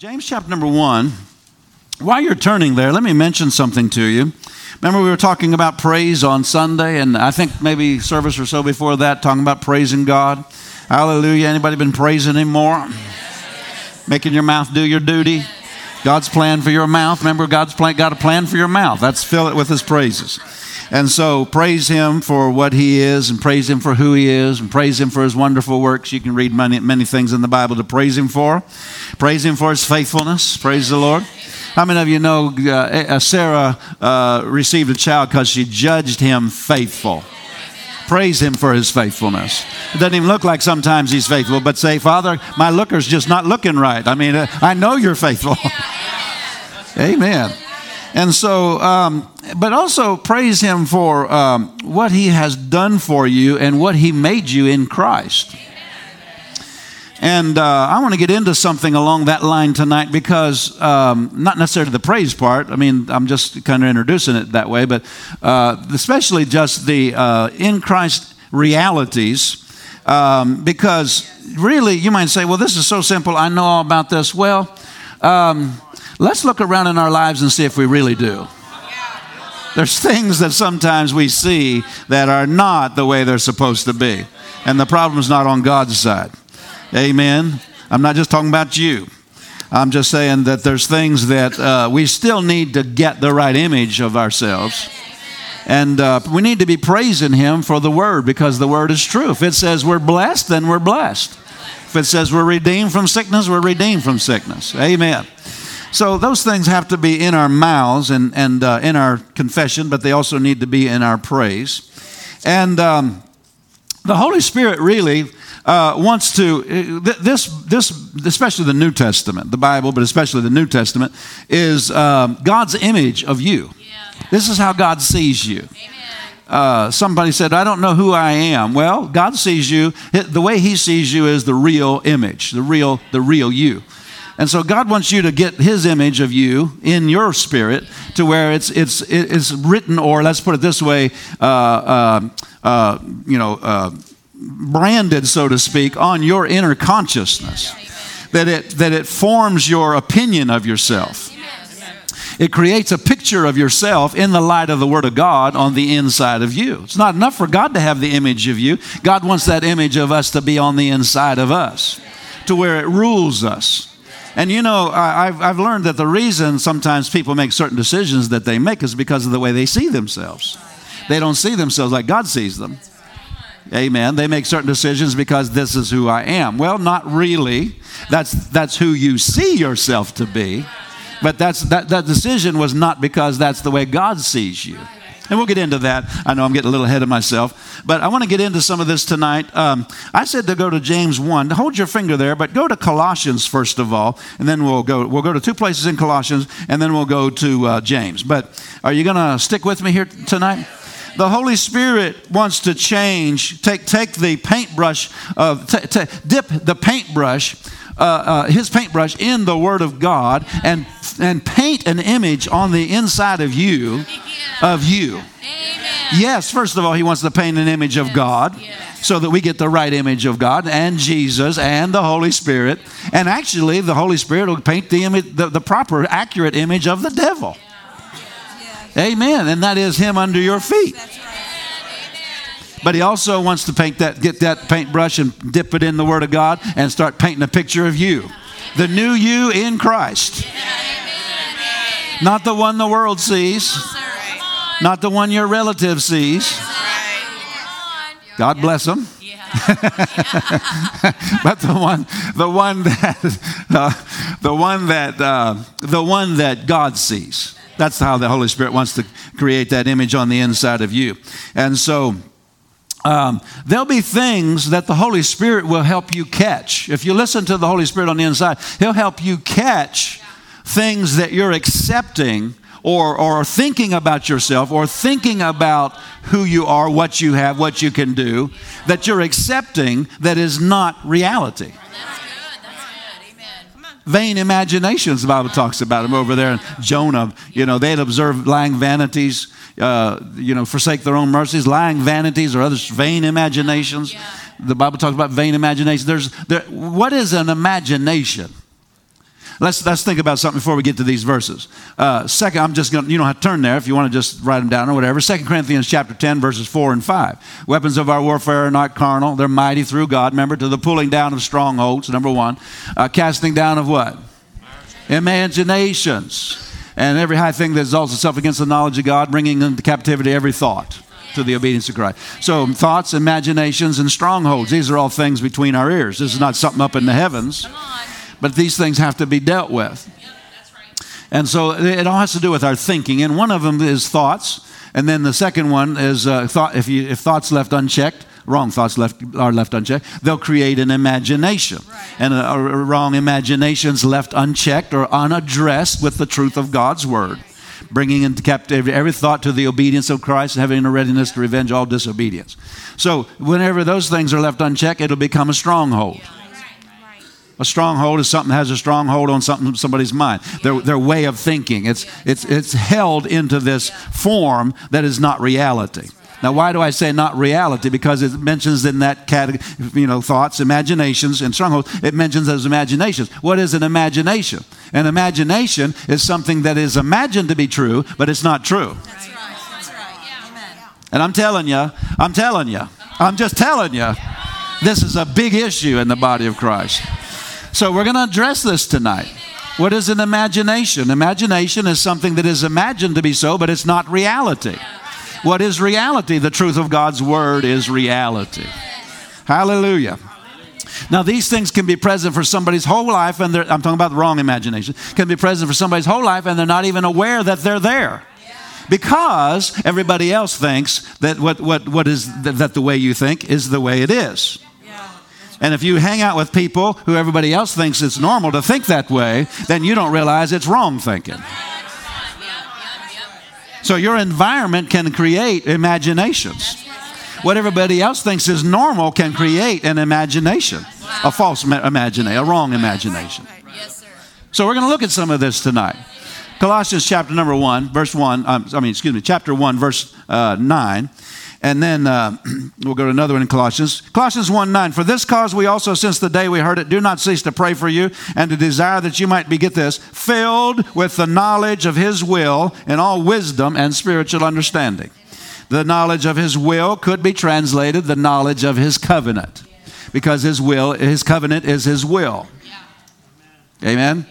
James chapter number one. While you're turning there, let me mention something to you. Remember, we were talking about praise on Sunday, and I think maybe service or so before that, talking about praising God. Hallelujah. Anybody been praising Him more? Making your mouth do your duty. God's plan for your mouth. Remember, God's plan, got a plan for your mouth. That's fill it with His praises. And so praise him for what he is and praise him for who he is and praise him for his wonderful works. You can read many, many things in the Bible to praise him for. Praise him for his faithfulness. Praise the Lord. How many of you know uh, Sarah uh, received a child because she judged him faithful? Praise him for his faithfulness. It doesn't even look like sometimes he's faithful, but say, Father, my looker's just not looking right. I mean, uh, I know you're faithful. Amen. And so, um, but also praise Him for um, what He has done for you and what He made you in Christ. And uh, I want to get into something along that line tonight because, um, not necessarily the praise part, I mean, I'm just kind of introducing it that way, but uh, especially just the uh, in Christ realities. Um, because really, you might say, well, this is so simple, I know all about this. Well, um, let's look around in our lives and see if we really do. There's things that sometimes we see that are not the way they're supposed to be. And the problem's not on God's side. Amen. I'm not just talking about you. I'm just saying that there's things that uh, we still need to get the right image of ourselves. And uh, we need to be praising Him for the Word because the Word is true. If it says we're blessed, then we're blessed. If it says we're redeemed from sickness, we're redeemed from sickness. Amen. So those things have to be in our mouths and, and uh, in our confession, but they also need to be in our praise. And um, the Holy Spirit really uh, wants to, uh, this, this, especially the New Testament, the Bible, but especially the New Testament, is um, God's image of you. Yeah. This is how God sees you. Uh, somebody said, I don't know who I am. Well, God sees you. The way He sees you is the real image, the real, the real you. And so God wants you to get His image of you in your spirit to where it's it's it's written, or let's put it this way, uh, uh, uh, you know, uh, branded, so to speak, on your inner consciousness. That it that it forms your opinion of yourself. It creates a picture of yourself in the light of the Word of God on the inside of you. It's not enough for God to have the image of you. God wants that image of us to be on the inside of us, to where it rules us. And you know, I've, I've learned that the reason sometimes people make certain decisions that they make is because of the way they see themselves. They don't see themselves like God sees them. Amen. They make certain decisions because this is who I am. Well, not really. That's, that's who you see yourself to be. But that's, that, that decision was not because that's the way God sees you. And we'll get into that. I know I'm getting a little ahead of myself, but I want to get into some of this tonight. Um, I said to go to James 1. Hold your finger there, but go to Colossians first of all, and then we'll go, we'll go to two places in Colossians, and then we'll go to uh, James. But are you going to stick with me here tonight? the Holy Spirit wants to change, take, take the paintbrush, of, t- t- dip the paintbrush uh, uh, his paintbrush in the Word of God and, and paint an image on the inside of you, of you. Amen. Yes, first of all, he wants to paint an image of God so that we get the right image of God and Jesus and the Holy Spirit. And actually, the Holy Spirit will paint the, image, the, the proper, accurate image of the devil. Amen. And that is him under your feet. But he also wants to paint that, get that paintbrush and dip it in the Word of God and start painting a picture of you. The new you in Christ. Not the one the world sees, not the one your relative sees. God bless them. but the one, the one that, the one that, uh, the one that God sees. That's how the Holy Spirit wants to create that image on the inside of you. And so, um, there'll be things that the Holy Spirit will help you catch. If you listen to the Holy Spirit on the inside, He'll help you catch things that you're accepting or, or thinking about yourself or thinking about who you are, what you have, what you can do, that you're accepting that is not reality. Vain imaginations, the Bible talks about them over there in Jonah. You know, they'd observe lying vanities uh, you know, forsake their own mercies, lying vanities or other vain imaginations. Yeah. The Bible talks about vain imaginations. There's, there, what is an imagination? Let's, let's think about something before we get to these verses. Uh, second, I'm just going to, you don't have to turn there if you want to just write them down or whatever. Second Corinthians chapter 10, verses 4 and 5. Weapons of our warfare are not carnal, they're mighty through God. Remember, to the pulling down of strongholds, number one. Uh, casting down of what? Imaginations. And every high thing that exalts itself against the knowledge of God, bringing into captivity every thought to the obedience of Christ. So, thoughts, imaginations, and strongholds, these are all things between our ears. This is not something up in the heavens, but these things have to be dealt with. And so, it all has to do with our thinking. And one of them is thoughts. And then the second one is uh, thought, if, you, if thoughts left unchecked, wrong thoughts left, are left unchecked, they'll create an imagination. Right. And uh, wrong imaginations left unchecked or unaddressed with the truth of God's word bringing into captivity every thought to the obedience of Christ, and having a readiness to revenge all disobedience. So, whenever those things are left unchecked, it'll become a stronghold. A stronghold is something that has a stronghold on something somebody's mind. Their, their way of thinking. It's, it's, it's held into this form that is not reality. Now, why do I say not reality? Because it mentions in that category, you know, thoughts, imaginations, and strongholds, it mentions those imaginations. What is an imagination? An imagination is something that is imagined to be true, but it's not true. That's right. That's right. Yeah. And I'm telling you, I'm telling you, I'm just telling you, this is a big issue in the body of Christ. So we're going to address this tonight. What is an imagination? Imagination is something that is imagined to be so, but it's not reality. What is reality? The truth of God's word is reality. Hallelujah. Now, these things can be present for somebody's whole life, and I'm talking about the wrong imagination, can be present for somebody's whole life, and they're not even aware that they're there. Because everybody else thinks that what, what, what is that the way you think is the way it is. And if you hang out with people who everybody else thinks it's normal to think that way, then you don't realize it's wrong thinking. So your environment can create imaginations. What everybody else thinks is normal can create an imagination, a false imagination, a wrong imagination. So we're going to look at some of this tonight. Colossians chapter number 1, verse 1, um, I mean, excuse me, chapter 1, verse uh, 9. And then uh, we'll go to another one in Colossians. Colossians 1 9. For this cause we also, since the day we heard it, do not cease to pray for you and to desire that you might be, get this, filled with the knowledge of His will and all wisdom and spiritual understanding. The knowledge of His will could be translated the knowledge of His covenant because His will, His covenant is His will. Amen?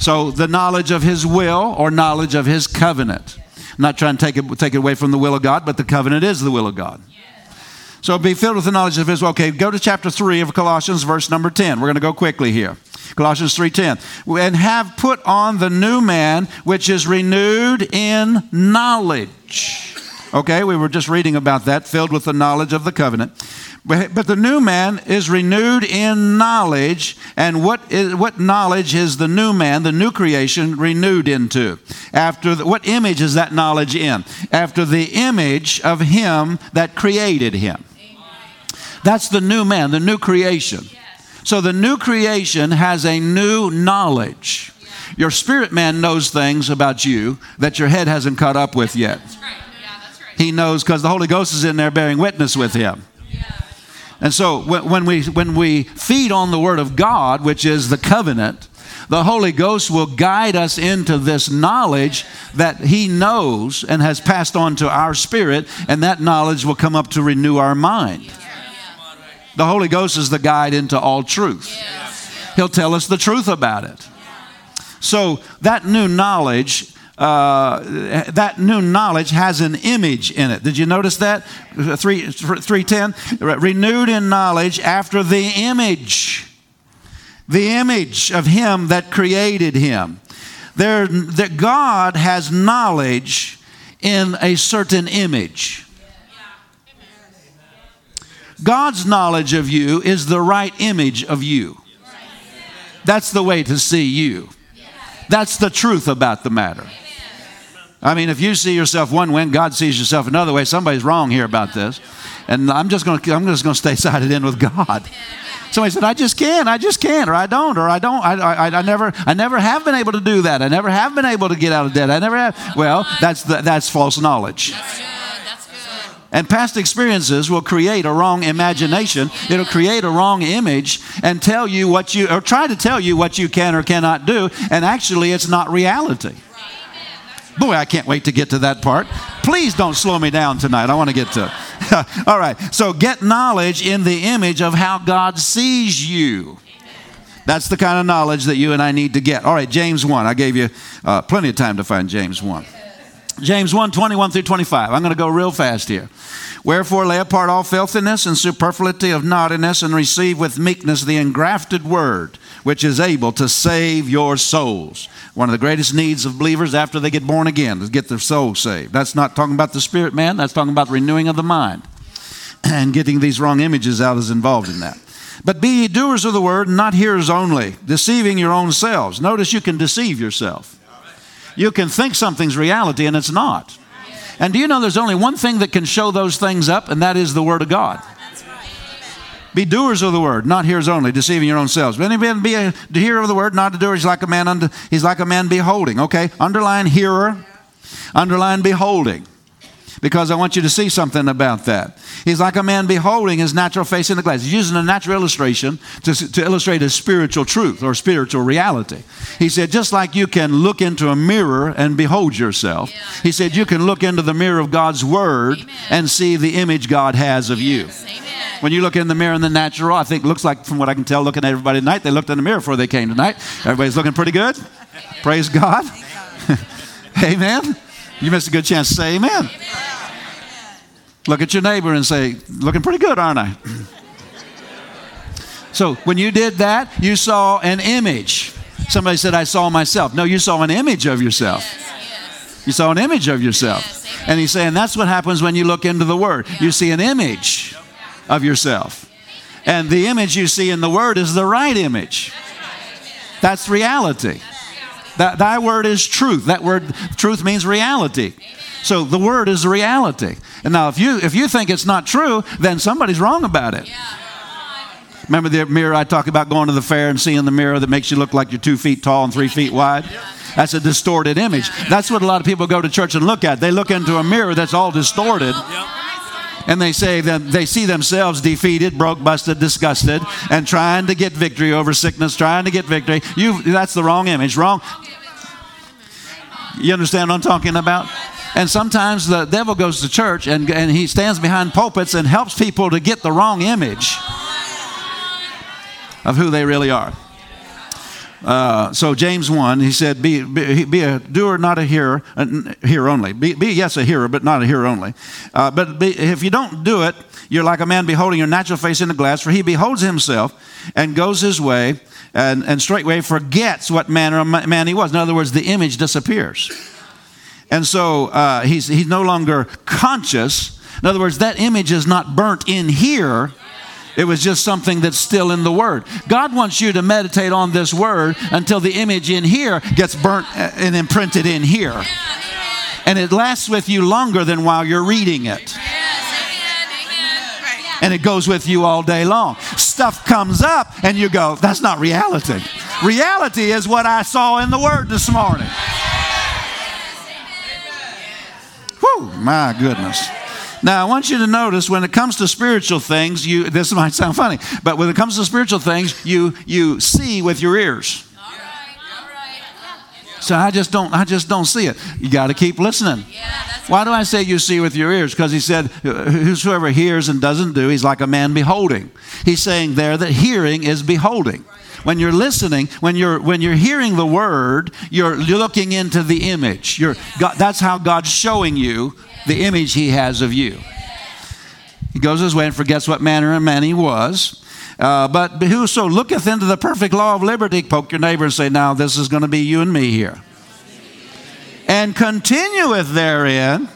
So the knowledge of His will or knowledge of His covenant. I'm not trying to take it, take it away from the will of God, but the covenant is the will of God. So be filled with the knowledge of His will. Okay, go to chapter 3 of Colossians, verse number 10. We're going to go quickly here. Colossians 3:10. And have put on the new man which is renewed in knowledge. Okay, we were just reading about that, filled with the knowledge of the covenant. But, but the new man is renewed in knowledge. And what, is, what knowledge is the new man, the new creation, renewed into? After the, what image is that knowledge in? After the image of him that created him. That's the new man, the new creation. So the new creation has a new knowledge. Your spirit man knows things about you that your head hasn't caught up with yet. He knows because the Holy Ghost is in there bearing witness with him. And so when we, when we feed on the Word of God, which is the covenant, the Holy Ghost will guide us into this knowledge that He knows and has passed on to our spirit, and that knowledge will come up to renew our mind. The Holy Ghost is the guide into all truth. He'll tell us the truth about it. So that new knowledge uh, that new knowledge has an image in it. Did you notice that? 3, 310. Renewed in knowledge after the image. The image of him that created him. There, that God has knowledge in a certain image. God's knowledge of you is the right image of you. That's the way to see you. That's the truth about the matter. I mean, if you see yourself one way and God sees yourself another way, somebody's wrong here about this. And I'm just going to I'm just going to stay sided in with God. Somebody said, "I just can't. I just can't, or I don't, or I don't. I, I, I never I never have been able to do that. I never have been able to get out of debt. I never have." Well, that's the, that's false knowledge. And past experiences will create a wrong imagination. It'll create a wrong image and tell you what you, or try to tell you what you can or cannot do. And actually, it's not reality. Boy, I can't wait to get to that part. Please don't slow me down tonight. I want to get to it. All right. So get knowledge in the image of how God sees you. That's the kind of knowledge that you and I need to get. All right, James 1. I gave you uh, plenty of time to find James 1. James 1 21 through 25. I'm going to go real fast here. Wherefore, lay apart all filthiness and superfluity of naughtiness, and receive with meekness the engrafted word, which is able to save your souls. One of the greatest needs of believers after they get born again is get their soul saved. That's not talking about the spirit man, that's talking about renewing of the mind. And getting these wrong images out is involved in that. But be ye doers of the word, and not hearers only, deceiving your own selves. Notice you can deceive yourself. You can think something's reality and it's not. And do you know there's only one thing that can show those things up, and that is the Word of God? Be doers of the word, not hearers only, deceiving your own selves. But be a hearer of the word, not a doer. He's like a man. Under, he's like a man beholding. Okay, underline hearer, underline beholding because I want you to see something about that. He's like a man beholding his natural face in the glass. He's using a natural illustration to, to illustrate a spiritual truth or spiritual reality. He said, just like you can look into a mirror and behold yourself, yeah. he said, you can look into the mirror of God's Word Amen. and see the image God has of yes. you. Amen. When you look in the mirror in the natural, I think looks like, from what I can tell, looking at everybody tonight, they looked in the mirror before they came tonight. Everybody's looking pretty good. Praise God. Amen. You missed a good chance to say amen. amen. Look at your neighbor and say, looking pretty good, aren't I? so when you did that, you saw an image. Somebody said, I saw myself. No, you saw an image of yourself. You saw an image of yourself. And he's saying that's what happens when you look into the Word. You see an image of yourself. And the image you see in the Word is the right image. That's reality. That, thy word is truth. That word, truth means reality. So the word is reality. And now, if you if you think it's not true, then somebody's wrong about it. Remember the mirror I talked about going to the fair and seeing the mirror that makes you look like you're two feet tall and three feet wide? That's a distorted image. That's what a lot of people go to church and look at. They look into a mirror that's all distorted and they say that they see themselves defeated, broke, busted, disgusted, and trying to get victory over sickness, trying to get victory. You that's the wrong image. Wrong. You understand what I'm talking about? And sometimes the devil goes to church and, and he stands behind pulpits and helps people to get the wrong image of who they really are. Uh, so James 1, he said, be, be, be, a doer, not a hearer, uh, hearer only. Be, be, yes, a hearer, but not a hearer only. Uh, but be, if you don't do it, you're like a man beholding your natural face in the glass, for he beholds himself and goes his way and, and straightway forgets what manner of man he was. In other words, the image disappears. And so uh, he's, he's no longer conscious. In other words, that image is not burnt in here. It was just something that's still in the Word. God wants you to meditate on this Word until the image in here gets burnt uh, and imprinted in here. And it lasts with you longer than while you're reading it. And it goes with you all day long. Stuff comes up and you go, that's not reality. Reality is what I saw in the Word this morning. My goodness. Now, I want you to notice when it comes to spiritual things, you this might sound funny, but when it comes to spiritual things, you you see with your ears. So I just don't I just don't see it. You got to keep listening. Why do I say you see with your ears? Because he said, Whosoever hears and doesn't do, he's like a man beholding. He's saying there that hearing is beholding. When you're listening, when you're when you're hearing the word, you're, looking into the image. You're, God, that's how God's showing you the image he has of you. He goes his way and forgets what manner of man he was. Uh, but whoso looketh into the perfect law of liberty, poke your neighbor and say, Now this is going to be you and me here. And continueth therein,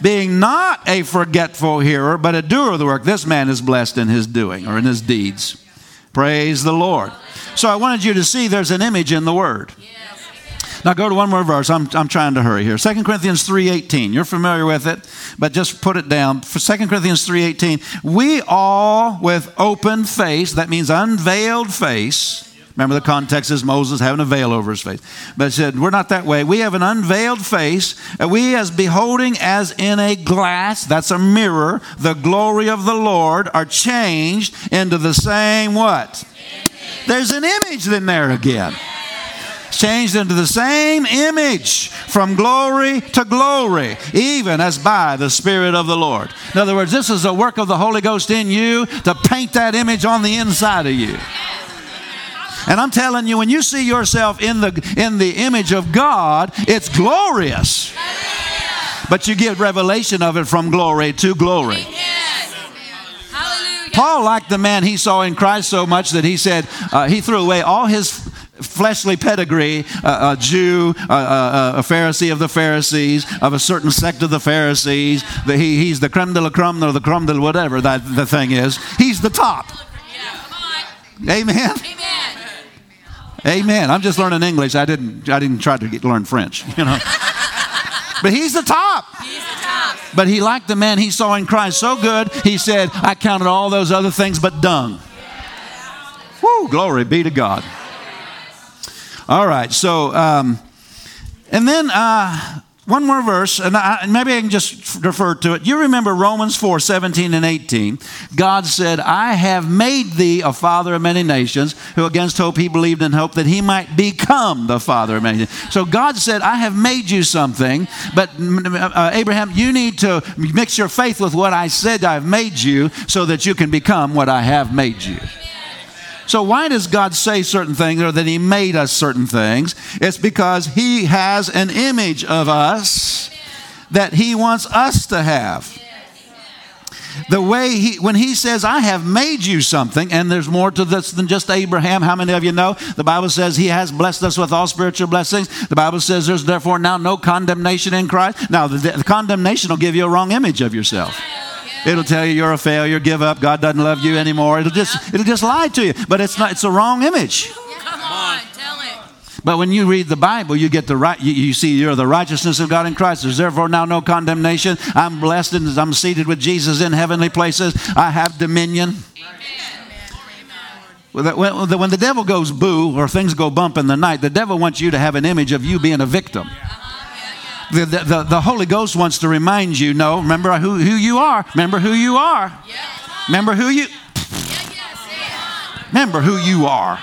being not a forgetful hearer, but a doer of the work. This man is blessed in his doing or in his deeds. Praise the Lord. So I wanted you to see there's an image in the word. Now go to one more verse. I'm, I'm trying to hurry here. 2 Corinthians 3.18. You're familiar with it, but just put it down. For 2 Corinthians 3.18, we all with open face, that means unveiled face, Remember, the context is Moses having a veil over his face. But said, We're not that way. We have an unveiled face. and We, as beholding as in a glass, that's a mirror, the glory of the Lord, are changed into the same what? There's an image in there again changed into the same image from glory to glory, even as by the Spirit of the Lord. In other words, this is a work of the Holy Ghost in you to paint that image on the inside of you. And I'm telling you, when you see yourself in the, in the image of God, it's glorious. But you get revelation of it from glory to glory. Paul liked the man he saw in Christ so much that he said uh, he threw away all his fleshly pedigree, uh, a Jew, uh, uh, a Pharisee of the Pharisees, of a certain sect of the Pharisees. The, he, he's the creme de la creme or the creme de whatever that the thing is. He's the top. Amen. Amen. Amen. I'm just learning English. I didn't. I didn't try to get, learn French. You know. but he's the top. He's the top. But he liked the man he saw in Christ so good. He said, "I counted all those other things but dung." Woo! Glory be to God. All right, so, um, and then uh, one more verse, and, I, maybe I can just refer to it. You remember Romans 4 17 and 18. God said, I have made thee a father of many nations, who against hope he believed in hope that he might become the father of many nations. So God said, I have made you something, but uh, Abraham, you need to mix your faith with what I said I've made you so that you can become what I have made you. So, why does God say certain things or that He made us certain things? It's because He has an image of us that He wants us to have. The way he, when he says, I have made you something, and there's more to this than just Abraham. How many of you know? The Bible says he has blessed us with all spiritual blessings. The Bible says there's therefore now no condemnation in Christ. Now, the, the condemnation will give you a wrong image of yourself. It'll tell you you're a failure, give up, God doesn't love you anymore. It'll just it'll just lie to you. But it's not it's a wrong image. Come on, tell it. But when you read the Bible, you get the right. You, you, see, you're the righteousness of God in Christ. There's therefore now no condemnation. I'm blessed and I'm seated with Jesus in heavenly places. I have dominion. When, when the devil goes boo or things go bump in the night, the devil wants you to have an image of you being a victim. The, the, the, Holy Ghost wants to remind you no, remember who, who you are. Remember who you are. Remember who you. Remember who you are.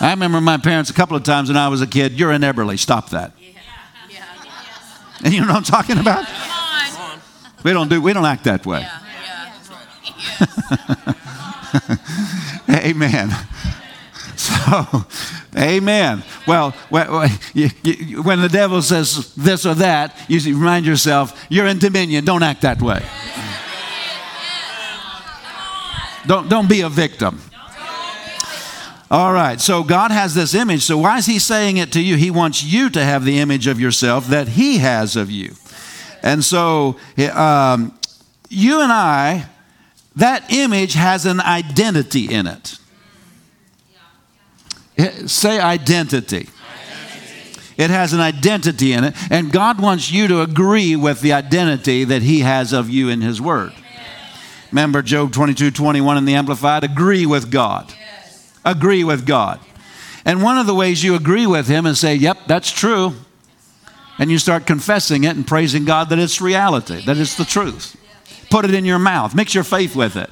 I remember my parents a couple of times when I was a kid. You're in Eberly. Stop that. And you know what I'm talking about? We don't do. We don't act that way. Amen. So, amen. Well, when the devil says this or that, you remind yourself, you're in dominion. Don't act that way. Don't, don't be a victim. All right, so God has this image. So why is He saying it to you? He wants you to have the image of yourself that He has of you. And so um, you and I, that image has an identity in it. Say identity. It has an identity in it, and God wants you to agree with the identity that He has of you in His Word. Remember Job 22 21 in the Amplified? Agree with God. Agree with God. And one of the ways you agree with Him is say, Yep, that's true. And you start confessing it and praising God that it's reality, that it's the truth. Put it in your mouth, mix your faith with it.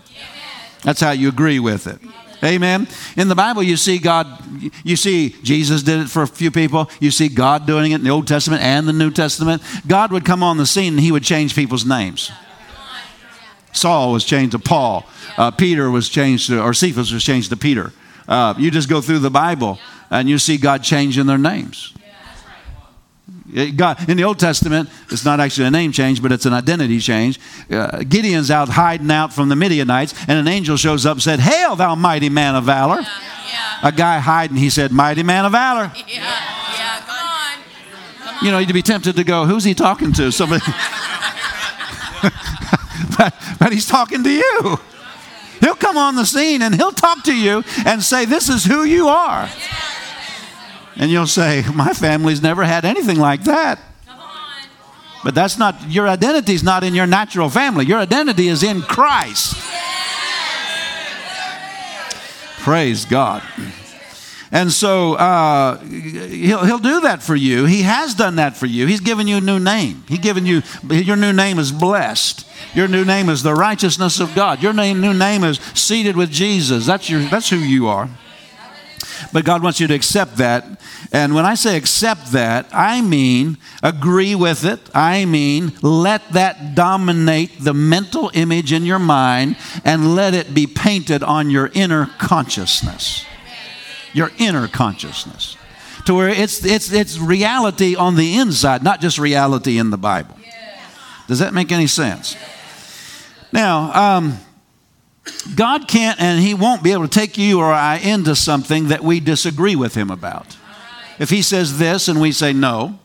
That's how you agree with it. Amen. In the Bible, you see God, you see Jesus did it for a few people. You see God doing it in the Old Testament and the New Testament. God would come on the scene and he would change people's names. Saul was changed to Paul. Uh, Peter was changed to, or Cephas was changed to Peter. Uh, you just go through the Bible and you see God changing their names. God, in the Old Testament, it's not actually a name change, but it's an identity change. Uh, Gideon's out hiding out from the Midianites, and an angel shows up and said, Hail, thou mighty man of valor. Yeah, yeah. A guy hiding, he said, Mighty man of valor. Yeah, yeah, come on. Come on. You know, you'd be tempted to go, Who's he talking to? Somebody. but, but he's talking to you. He'll come on the scene and he'll talk to you and say, This is who you are. And you'll say, My family's never had anything like that. But that's not, your identity is not in your natural family. Your identity is in Christ. Praise God. And so uh, he'll, he'll do that for you. He has done that for you. He's given you a new name. He's given you, your new name is blessed. Your new name is the righteousness of God. Your name, new name is seated with Jesus. That's, your, that's who you are. But God wants you to accept that. And when I say accept that, I mean agree with it. I mean let that dominate the mental image in your mind and let it be painted on your inner consciousness your inner consciousness to where it's, it's, it's reality on the inside, not just reality in the Bible. Does that make any sense? Now, um, God can't and He won't be able to take you or I into something that we disagree with Him about. If He says this and we say no,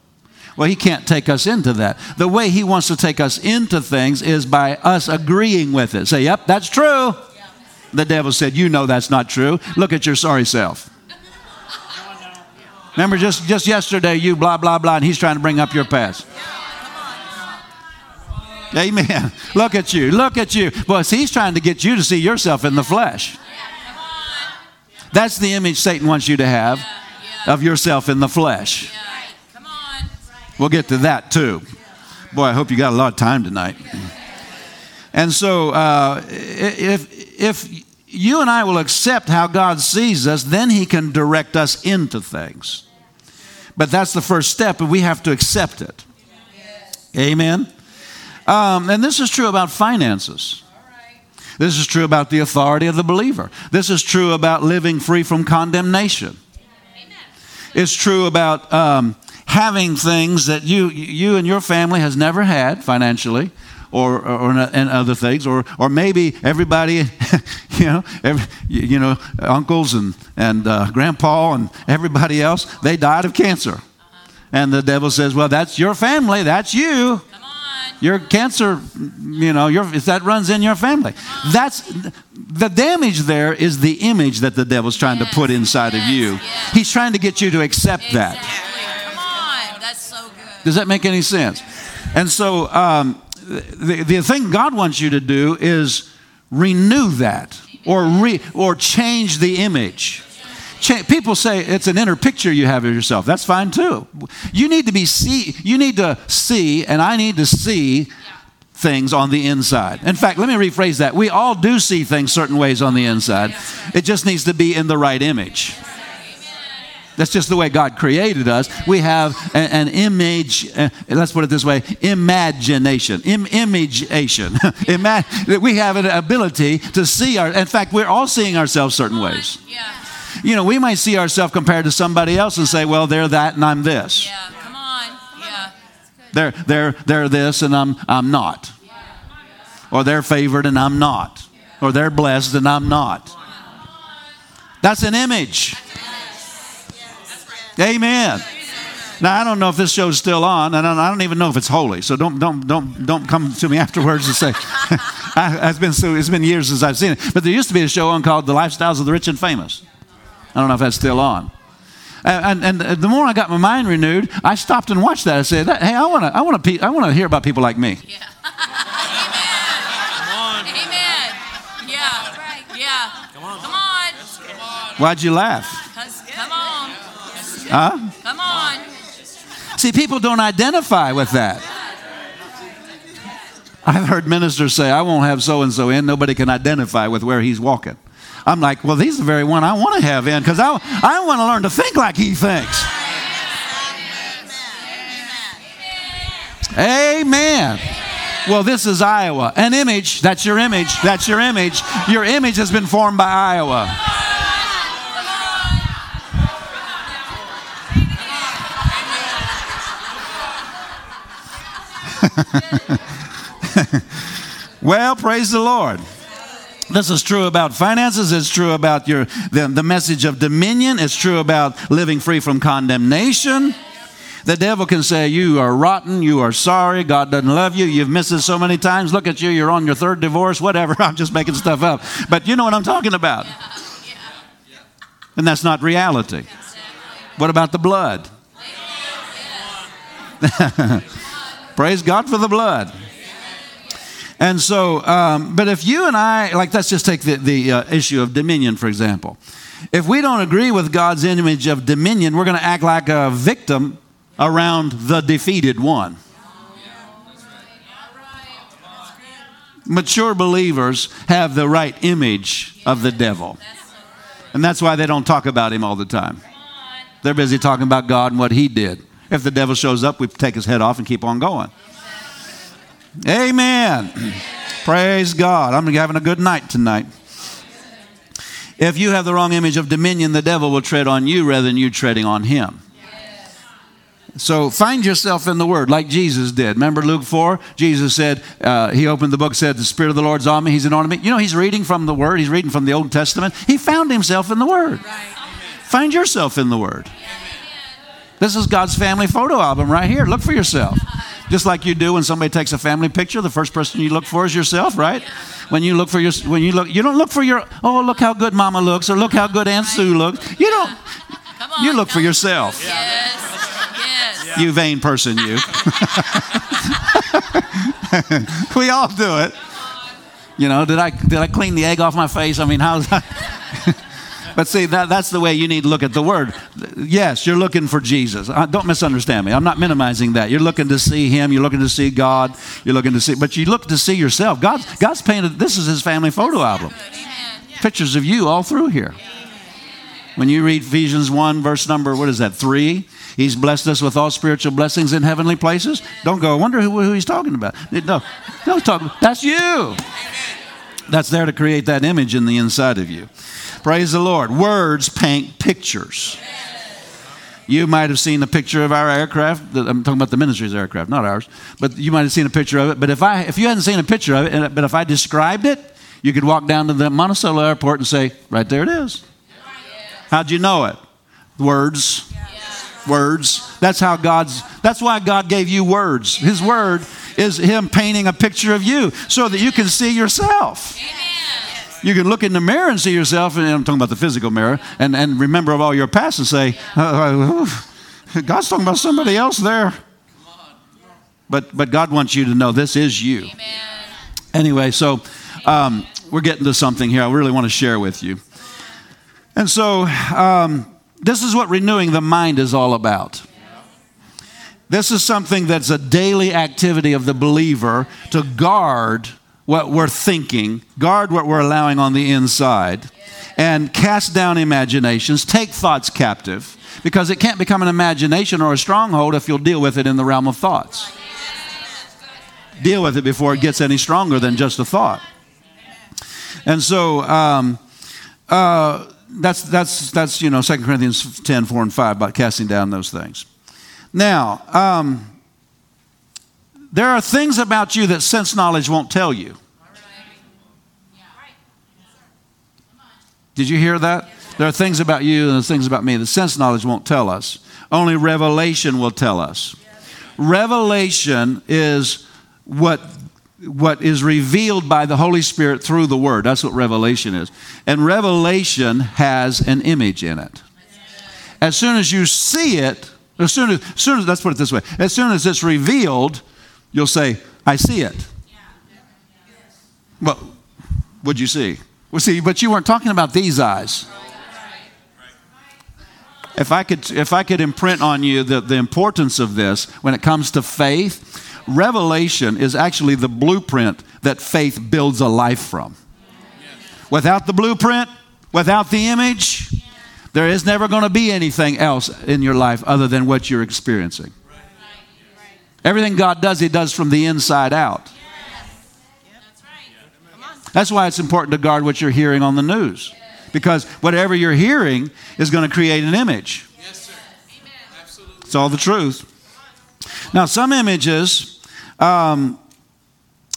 well, He can't take us into that. The way He wants to take us into things is by us agreeing with it. Say, yep, that's true. The devil said, You know that's not true. Look at your sorry self. Remember just, just yesterday, you blah, blah, blah, and he's trying to bring up your past. Amen. Look at you. Look at you. Well, he's trying to get you to see yourself in the flesh. That's the image Satan wants you to have of yourself in the flesh. We'll get to that too. Boy, I hope you got a lot of time tonight. And so, uh, if, if you and I will accept how God sees us, then He can direct us into things. But that's the first step, and we have to accept it. Amen. Um, and this is true about finances. This is true about the authority of the believer. This is true about living free from condemnation. It's true about um, having things that you, you and your family has never had financially or, or, and other things, or, or maybe everybody, you know, every, you know, uncles and, and uh, grandpa and everybody else, they died of cancer. And the devil says, well, that's your family, that's you. Your cancer, you know, your, that runs in your family. That's the damage there is the image that the devil's trying yes, to put inside yes, of you. Yes. He's trying to get you to accept exactly. that. Come on, that's so good. Does that make any sense? And so um, the, the thing God wants you to do is renew that or, re, or change the image. People say it's an inner picture you have of yourself. That's fine too. You need to be see. You need to see, and I need to see things on the inside. In fact, let me rephrase that. We all do see things certain ways on the inside. It just needs to be in the right image. That's just the way God created us. We have an, an image, uh, let's put it this way imagination, Im- imageation. we have an ability to see our, in fact, we're all seeing ourselves certain ways. Yeah. You know, we might see ourselves compared to somebody else and say, well, they're that and I'm this. Yeah, come on. Yeah. They're, they're, they're this and I'm, I'm not. Or they're favored and I'm not. Or they're blessed and I'm not. That's an image. Amen. Now I don't know if this show's still on, and I don't even know if it's holy. So don't don't don't don't come to me afterwards and say it's been so, it's been years since I've seen it. But there used to be a show on called "The Lifestyles of the Rich and Famous." I don't know if that's still on. And, and, and the more I got my mind renewed, I stopped and watched that. I said, "Hey, I want to I want to I want to hear about people like me." Yeah. Amen. Amen. Yeah. Yeah. Come on. Come on. Why'd you laugh? Come on. Huh? Come on. See, people don't identify with that. I've heard ministers say, I won't have so and so in. Nobody can identify with where he's walking. I'm like, well, he's the very one I want to have in because I, I want to learn to think like he thinks. Amen. Well, this is Iowa. An image, that's your image, that's your image. Your image has been formed by Iowa. well, praise the Lord. This is true about finances. It's true about your the, the message of dominion. It's true about living free from condemnation. The devil can say, You are rotten, you are sorry, God doesn't love you, you've missed it so many times. Look at you, you're on your third divorce, whatever. I'm just making stuff up. But you know what I'm talking about. And that's not reality. What about the blood? Praise God for the blood. And so, um, but if you and I, like, let's just take the, the uh, issue of dominion, for example. If we don't agree with God's image of dominion, we're going to act like a victim around the defeated one. Mature believers have the right image of the devil. And that's why they don't talk about him all the time. They're busy talking about God and what he did. If the devil shows up, we take his head off and keep on going. Amen. Praise God. I'm having a good night tonight. If you have the wrong image of dominion, the devil will tread on you rather than you treading on him. So find yourself in the Word like Jesus did. Remember Luke 4? Jesus said, uh, He opened the book, said, The Spirit of the Lord's on me, He's anointed me. You know, He's reading from the Word, He's reading from the Old Testament. He found Himself in the Word. Right. Find yourself in the Word. This is God's family photo album right here. Look for yourself. Just like you do when somebody takes a family picture, the first person you look for is yourself, right? When you look for your, when you look, you don't look for your, oh, look how good Mama looks, or look how good Aunt Sue looks. You don't. on, You look for yourself. Yes. Yes. You vain person, you. we all do it. You know, did I did I clean the egg off my face? I mean, how's that? But see, that, that's the way you need to look at the word. Yes, you're looking for Jesus. Uh, don't misunderstand me. I'm not minimizing that. You're looking to see Him. You're looking to see God. You're looking to see, but you look to see yourself. God's, God's painted, this is His family photo album. Pictures of you all through here. When you read Ephesians 1, verse number, what is that, 3? He's blessed us with all spiritual blessings in heavenly places. Don't go, I wonder who, who he's talking about. No, don't talk. That's you. That's there to create that image in the inside of you. Praise the Lord. Words paint pictures. You might have seen a picture of our aircraft. I'm talking about the ministry's aircraft, not ours. But you might have seen a picture of it. But if I, if you hadn't seen a picture of it, but if I described it, you could walk down to the Monticello airport and say, "Right there it is." How'd you know it? Words. Words. That's how God's. That's why God gave you words. His word is Him painting a picture of you so that you can see yourself. Amen. You can look in the mirror and see yourself, and I'm talking about the physical mirror, and, and remember of all your past and say, uh, uh God's talking about somebody else there. But, but God wants you to know this is you. Amen. Anyway, so um, we're getting to something here I really want to share with you. And so um, this is what renewing the mind is all about. This is something that's a daily activity of the believer to guard what we're thinking, guard what we're allowing on the inside, and cast down imaginations, take thoughts captive, because it can't become an imagination or a stronghold if you'll deal with it in the realm of thoughts. Deal with it before it gets any stronger than just a thought. And so, um, uh, that's, that's, that's, you know, 2 Corinthians 10, 4 and 5 about casting down those things. Now, um, there are things about you that sense knowledge won't tell you. Did you hear that? There are things about you and there's things about me that sense knowledge won't tell us. Only revelation will tell us. Revelation is what, what is revealed by the Holy Spirit through the Word. That's what revelation is. And revelation has an image in it. As soon as you see it, as soon as, as soon as let's put it this way, as soon as it's revealed, you'll say, I see it. Well, what'd you see? Well, see, but you weren't talking about these eyes. If I could, if I could imprint on you the, the importance of this when it comes to faith, revelation is actually the blueprint that faith builds a life from. Without the blueprint, without the image, there is never going to be anything else in your life other than what you're experiencing. Everything God does, He does from the inside out. That's why it's important to guard what you're hearing on the news. Because whatever you're hearing is going to create an image. Yes, sir. It's all the truth. Now, some images, um,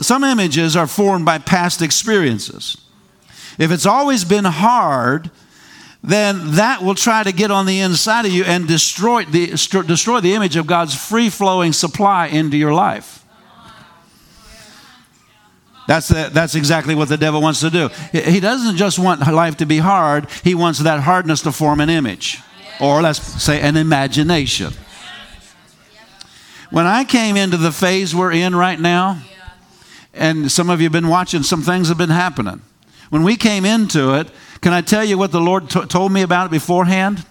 some images are formed by past experiences. If it's always been hard, then that will try to get on the inside of you and destroy the, destroy the image of God's free flowing supply into your life. That's, the, that's exactly what the devil wants to do. He doesn't just want life to be hard, he wants that hardness to form an image, or let's say an imagination. When I came into the phase we're in right now, and some of you have been watching, some things have been happening. When we came into it, can I tell you what the Lord t- told me about it beforehand?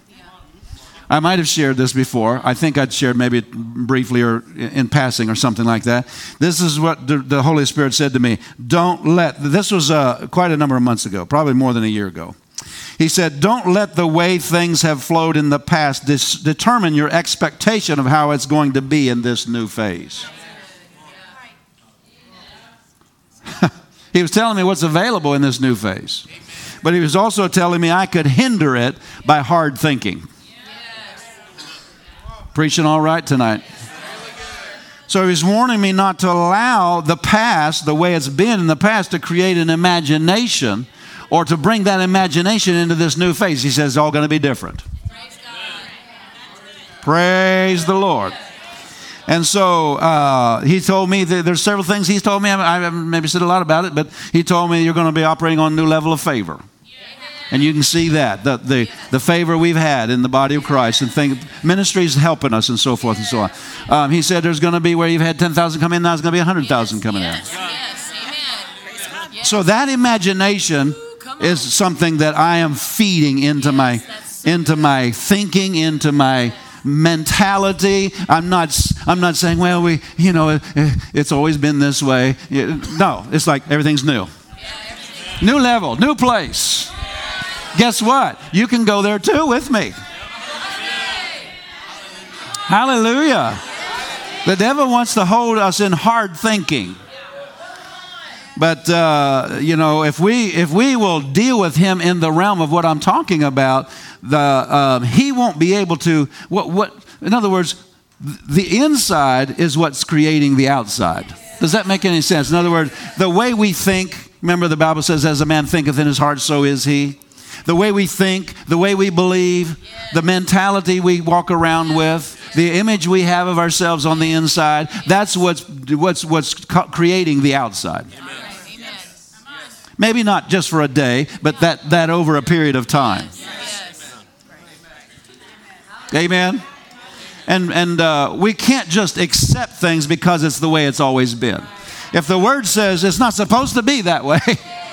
I might have shared this before. I think I'd shared maybe briefly or in passing or something like that. This is what the, Holy Spirit said to me. Don't let, this was uh, quite a number of months ago, probably more than a year ago. He said, Don't let the way things have flowed in the past dis- determine your expectation of how it's going to be in this new phase. He was telling me what's available in this new phase. But he was also telling me I could hinder it by hard thinking. Preaching all right tonight. So he was warning me not to allow the past, the way it's been in the past, to create an imagination or to bring that imagination into this new phase. He says it's all going to be different. Praise, Praise the Lord. And so uh, he told me that there's several things he's told me. I haven't maybe said a lot about it, but he told me you're going to be operating on a new level of favor. And you can see that, the, the, the favor we've had in the body of Christ and think, ministries helping us and so forth and so on. Um, he said there's going to be where you've had 10,000 come in, now there's going to be 100,000 coming yes, in. Yes, so that imagination is something that I am feeding into my into my thinking, into my mentality. I'm not, I'm not saying, well, we, you know, it's always been this way. No, it's like everything's new. New level, new place. Guess what? You can go there too with me. Hallelujah. The devil wants to hold us in hard thinking. But uh, you know, if we if we will deal with him in the realm of what I'm talking about, the um, he won't be able to. What what? In other words, the inside is what's creating the outside. Does that make any sense? In other words, the way we think. Remember, the Bible says, "As a man thinketh in his heart, so is he." The way we think, the way we believe, the mentality we walk around with, the image we have of ourselves on the inside, that's what's, what's, what's creating the outside. Maybe not just for a day, but that, that over a period of time. Amen. And, and uh, we can't just accept things because it's the way it's always been. If the word says it's not supposed to be that way,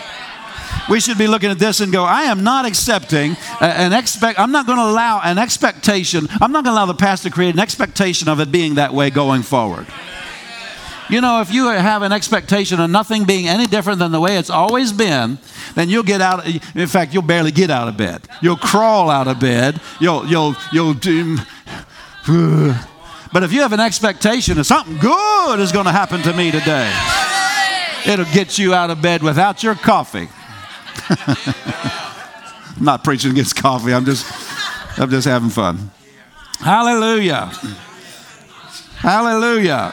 we should be looking at this and go, I am not accepting an expect, I'm not going to allow an expectation, I'm not going to allow the past to create an expectation of it being that way going forward. You know, if you have an expectation of nothing being any different than the way it's always been, then you'll get out. In fact, you'll barely get out of bed. You'll crawl out of bed. You'll, you'll, you'll. Do, but if you have an expectation of something good is going to happen to me today, it'll get you out of bed without your coffee. I'm not preaching against coffee. I'm just, I'm just having fun. Hallelujah. Hallelujah.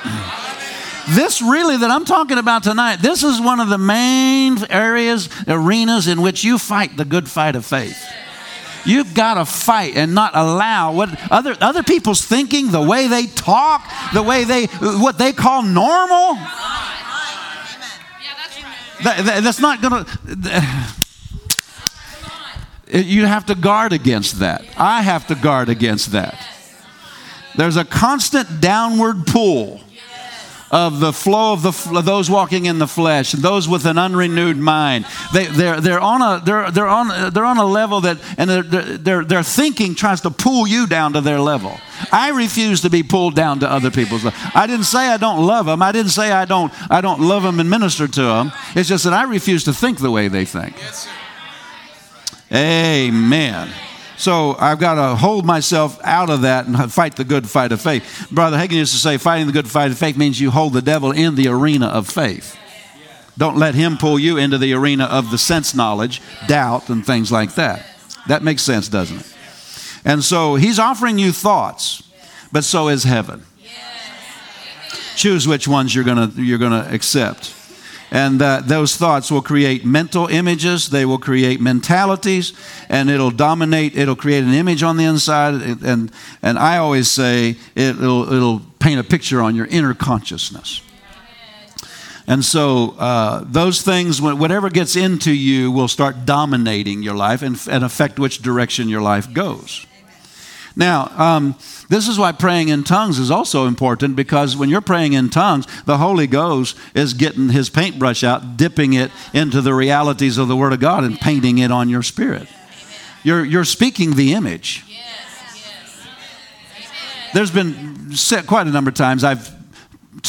This really that I'm talking about tonight, this is one of the main areas, arenas in which you fight the good fight of faith. You've got to fight and not allow what other other people's thinking, the way they talk, the way they what they call normal. That, that, that's not going to Uh, you have to guard against that. I have to guard against that. There's a constant downward pull of the flow of, the, of those walking in the flesh those with an unrenewed mind. They, they're, they're, on a, they're, they're, on, they're on a level that, and their, their, thinking tries to pull you down to their level. I refuse to be pulled down to other people's level. I didn't say I don't love them. I didn't say I don't, I don't love them and minister to them. It's just that I refuse to think the way they think. Amen. So I've got to hold myself out of that and fight the good fight of faith. Brother Hagin used to say, fighting the good fight of faith means you hold the devil in the arena of faith. Don't let him pull you into the arena of the sense knowledge, doubt, and things like that. That makes sense, doesn't it? And so he's offering you thoughts, but so is heaven. Choose which ones you're going to you're going to accept. And uh, those thoughts will create mental images, they will create mentalities, and it'll dominate, it'll create an image on the inside. And, and I always say it'll, it'll paint a picture on your inner consciousness. And so uh, those things, whatever gets into you, will start dominating your life and, and affect which direction your life goes. Now, um, this is why praying in tongues is also important because when you're praying in tongues, the Holy Ghost is getting his paintbrush out, dipping it into the realities of the Word of God and painting it on your spirit. You're, you're speaking the image. There's been quite a number of times I've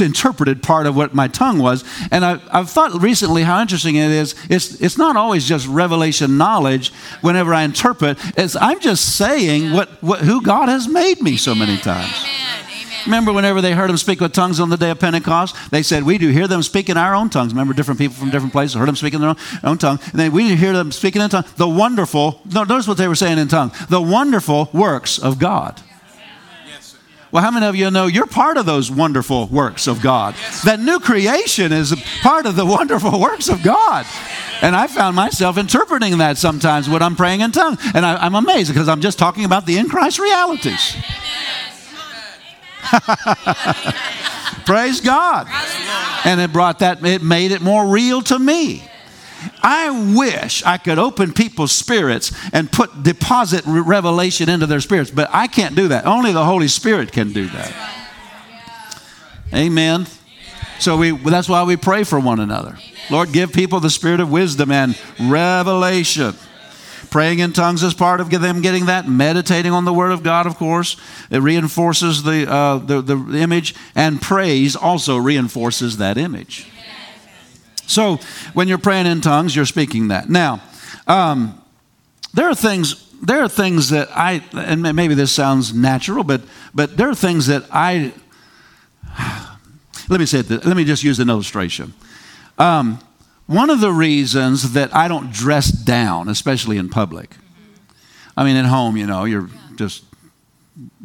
interpreted part of what my tongue was. And I, have thought recently how interesting it is. It's, it's not always just revelation knowledge whenever I interpret, it's, I'm just saying what, what, who God has made me so many times. Amen. Remember whenever they heard them speak with tongues on the day of Pentecost? They said, We do hear them speak in our own tongues. Remember, different people from different places heard them speak in their own, own tongue. And then we hear them speaking in tongues. The wonderful, notice what they were saying in tongues the wonderful works of God. Well, how many of you know you're part of those wonderful works of God? Yes. That new creation is part of the wonderful works of God. And I found myself interpreting that sometimes when I'm praying in tongues. And I, am amazed because I'm just talking about the in Christ realities. Praise God. And it brought that, it made it more real to me. I wish I could open people's spirits and put deposit revelation into their spirits, but I can't do that. Only the Holy Spirit can do that. Amen. So we that's why we pray for one another. Lord, give people the spirit of wisdom and revelation. Praying in tongues is part of them getting that. Meditating on the Word of God, of course, it reinforces the, uh, the, the image, and praise also reinforces that image. So when you're praying in tongues, you're speaking that. Now, um, there are things. There are things that I, and maybe this sounds natural, but but there are things that I. Let me say it. Let me just use an illustration. Um, one of the reasons that I don't dress down, especially in public, I mean, at home, you know, you're just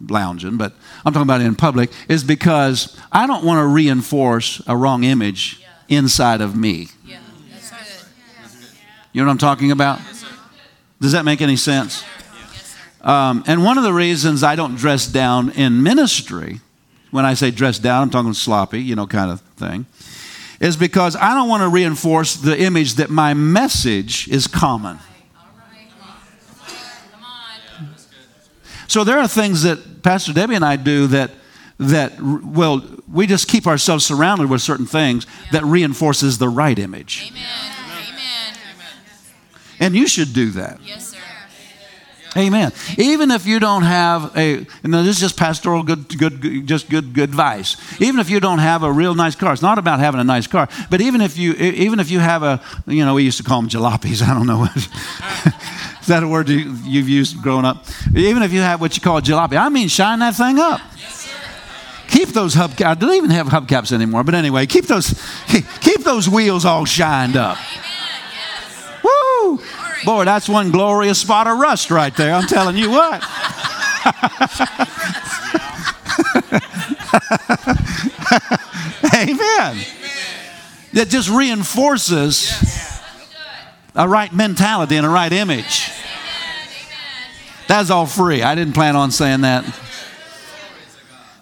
lounging, but I'm talking about in public, is because I don't want to reinforce a wrong image inside of me. Yeah, that's good. You know what I'm talking about? Does that make any sense? Um, and one of the reasons I don't dress down in ministry, when I say dress down, I'm talking sloppy, you know, kind of thing, is because I don't want to reinforce the image that my message is common. So there are things that Pastor Debbie and I do that that well we just keep ourselves surrounded with certain things that reinforces the right image amen amen and you should do that yes sir Amen. Even if you don't have a, and this is just pastoral good, good, just good, good advice. Even if you don't have a real nice car, it's not about having a nice car. But even if you, even if you have a, you know, we used to call them jalopies. I don't know what. is that a word you, have used growing up? Even if you have what you call a jalopy, I mean, shine that thing up. Keep those hubcaps. I don't even have hubcaps anymore, but anyway, keep those keep those wheels all shined up. Yes. Woo! Boy, that's one glorious spot of rust right there. I'm telling you what. Amen. That just reinforces a right mentality and a right image. That's all free. I didn't plan on saying that.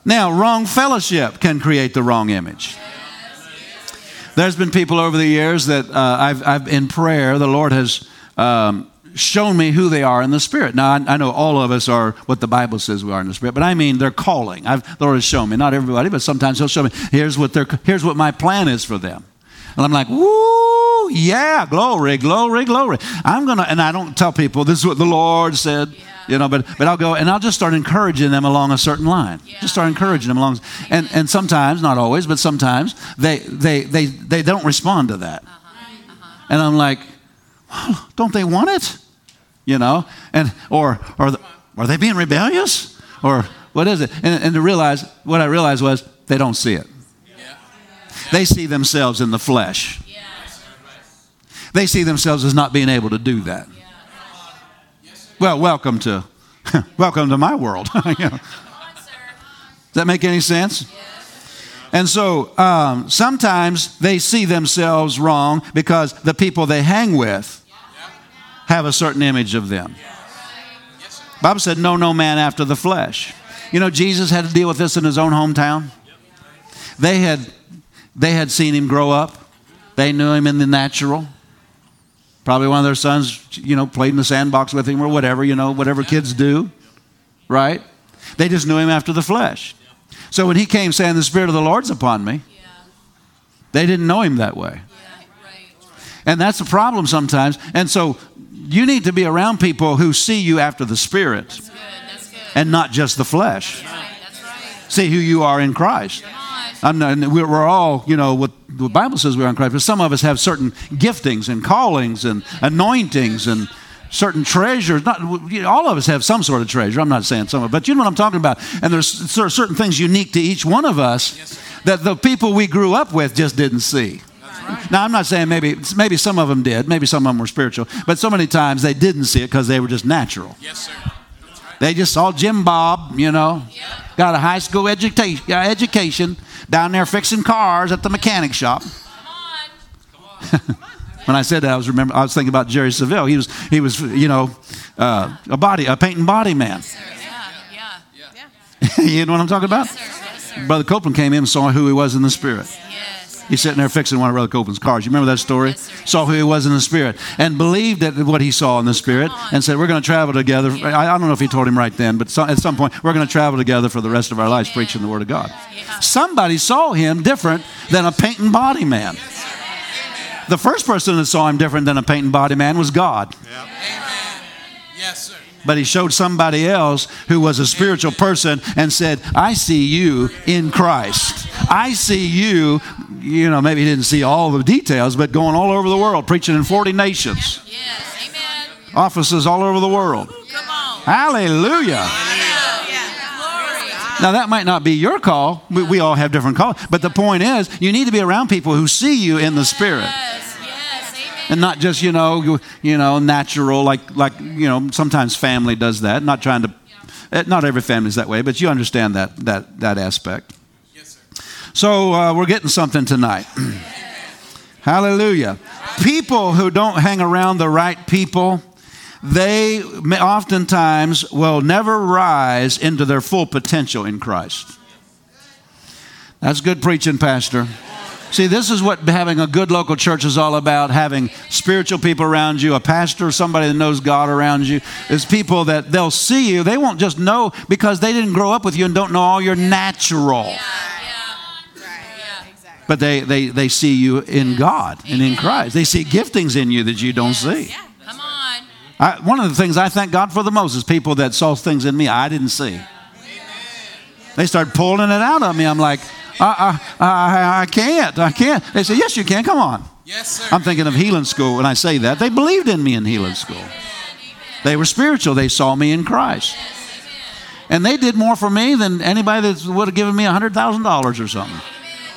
Now, wrong fellowship can create the wrong image. There's been people over the years that uh, I've, I've, in prayer, the Lord has um, shown me who they are in the Spirit. Now, I, I, know all of us are what the Bible says we are in the Spirit, but I mean, they're calling. I've, the Lord has shown me, not everybody, but sometimes He'll show me, here's what, here's what my plan is for them. And I'm like, woo, yeah, glory, glory, glory. I'm going to, and I don't tell people this is what the Lord said. Yeah you know but but i'll go and i'll just start encouraging them along a certain line. Yeah. just start encouraging them along and and sometimes not always but sometimes they they they they don't respond to that. Uh-huh. Uh-huh. and i'm like well, don't they want it? You know? And or or the, are they being rebellious? Or what is it? And, and to realize what i realized was they don't see it. Yeah. they see themselves in the flesh. They see themselves as not being able to do that well, welcome to welcome to my world. know. Does that make any sense? And so um, sometimes they see themselves wrong because the people they hang with have a certain image of them. Bible said, "No, no man after the flesh." You know, Jesus had to deal with this in his own hometown. They had they had seen him grow up. They knew him in the natural. Probably one of their sons, you know, played in the sandbox with him or whatever, you know, whatever kids do, right? They just knew him after the flesh. So when he came saying, The Spirit of the Lord's upon me, they didn't know him that way. And that's a problem sometimes. And so you need to be around people who see you after the Spirit That's good. That's good. and not just the flesh. See who you are in Christ. On. I'm not, and we're, we're all, you know, what the Bible says we are in Christ, but some of us have certain giftings and callings and anointings and certain treasures. Not all of us have some sort of treasure. I'm not saying some of, but you know what I'm talking about. And there's cer- certain things unique to each one of us that the people we grew up with just didn't see. Now I'm not saying maybe maybe some of them did, maybe some of them were spiritual, but so many times they didn't see it because they were just natural. Yes, sir. They just saw Jim Bob, you know, got a high school education, uh, education down there fixing cars at the mechanic shop. Come on. When I said that, I was remember I was thinking about Jerry Savelle. He was he was you know uh, a body a painting body man. Yeah. Yeah. yeah. you know what I'm talking about? Sir. Yes, sir. Brother Copeland came in and saw who he was in the spirit. Yes. He's sitting there fixing one of Brother Copeland's cars. You remember that story? Yes, sir. Saw who he was in the spirit and believed that what he saw in the spirit and said, We're going to travel together. I, I don't know if he told him right then, but so, at some point, we're going to travel together for the rest of our lives preaching the Word of God. Yeah. Somebody saw him different than a painting body man. The first person that saw him different than a painting body man was God. Amen. Yes, sir. But he showed somebody else who was a spiritual person and said, I see you in Christ. I see you, you know, maybe he didn't see all the details, but going all over the world, preaching in 40 nations, Yes. Amen. offices all over the world. Come on. Hallelujah. Glory. Now, that might not be your call. We, we all have different calls. But the point is, you need to be around people who see you in the Spirit. Yes. And not just you know you, you know natural like like you know sometimes family does that. Not trying to eh, not every family's that way but you understand that that that aspect. Yes, sir. so uh, we're getting something tonight. Hallelujah. People who don't hang around the right people they oftentimes will never rise into their full potential in christ. That's good preaching pastor See, this is what having a good local church is all about having spiritual people around you, a pastor, somebody that knows God around you. Is people that they'll see you. They won't just know because they didn't grow up with you and don't know all your natural. Yeah. Yeah. But they, they, they see you in God and in Christ. They see giftings in you that you don't see. Come on. I, one of the things I thank God for the most is people that saw things in me I didn't see. They start pulling it out of me. I'm like, I, I, I, I can't. I can't. They say, Yes, you can. Come on. Yes, sir. I'm thinking of healing school when I say that. They believed in me in healing school. They were spiritual. They saw me in Christ. And they did more for me than anybody that would have given me $100,000 or something.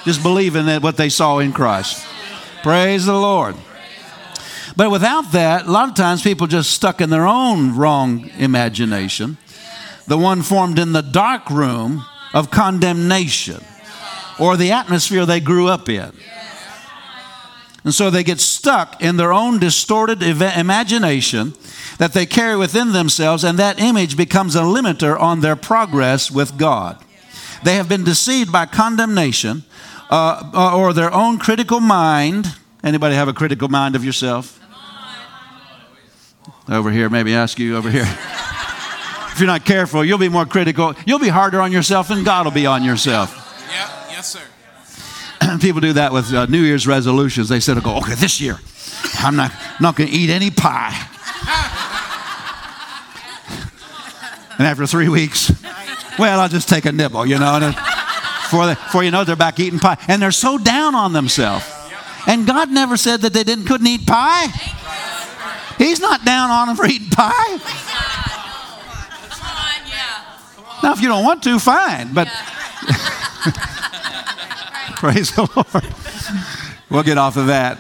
Just believing that what they saw in Christ. Praise the Lord. But without that, a lot of times people just stuck in their own wrong imagination, the one formed in the dark room of condemnation or the atmosphere they grew up in. And so they get stuck in their own distorted imagination that they carry within themselves, and that image becomes a limiter on their progress with God. They have been deceived by condemnation uh, or their own critical mind. Anybody have a critical mind of yourself? Over here, maybe ask you over here. if you're not careful, you'll be more critical. You'll be harder on yourself than God will be on yourself. Sir. people do that with uh, New Year's resolutions. They said, to "Go okay, this year, I'm not not going to eat any pie." and after three weeks, well, I'll just take a nibble, you know. And before, they, before you know, it, they're back eating pie, and they're so down on themselves. And God never said that they didn't couldn't eat pie. He's not down on them for eating pie. Come on. Yeah. Now, if you don't want to, fine. But praise the Lord. We'll get off of that.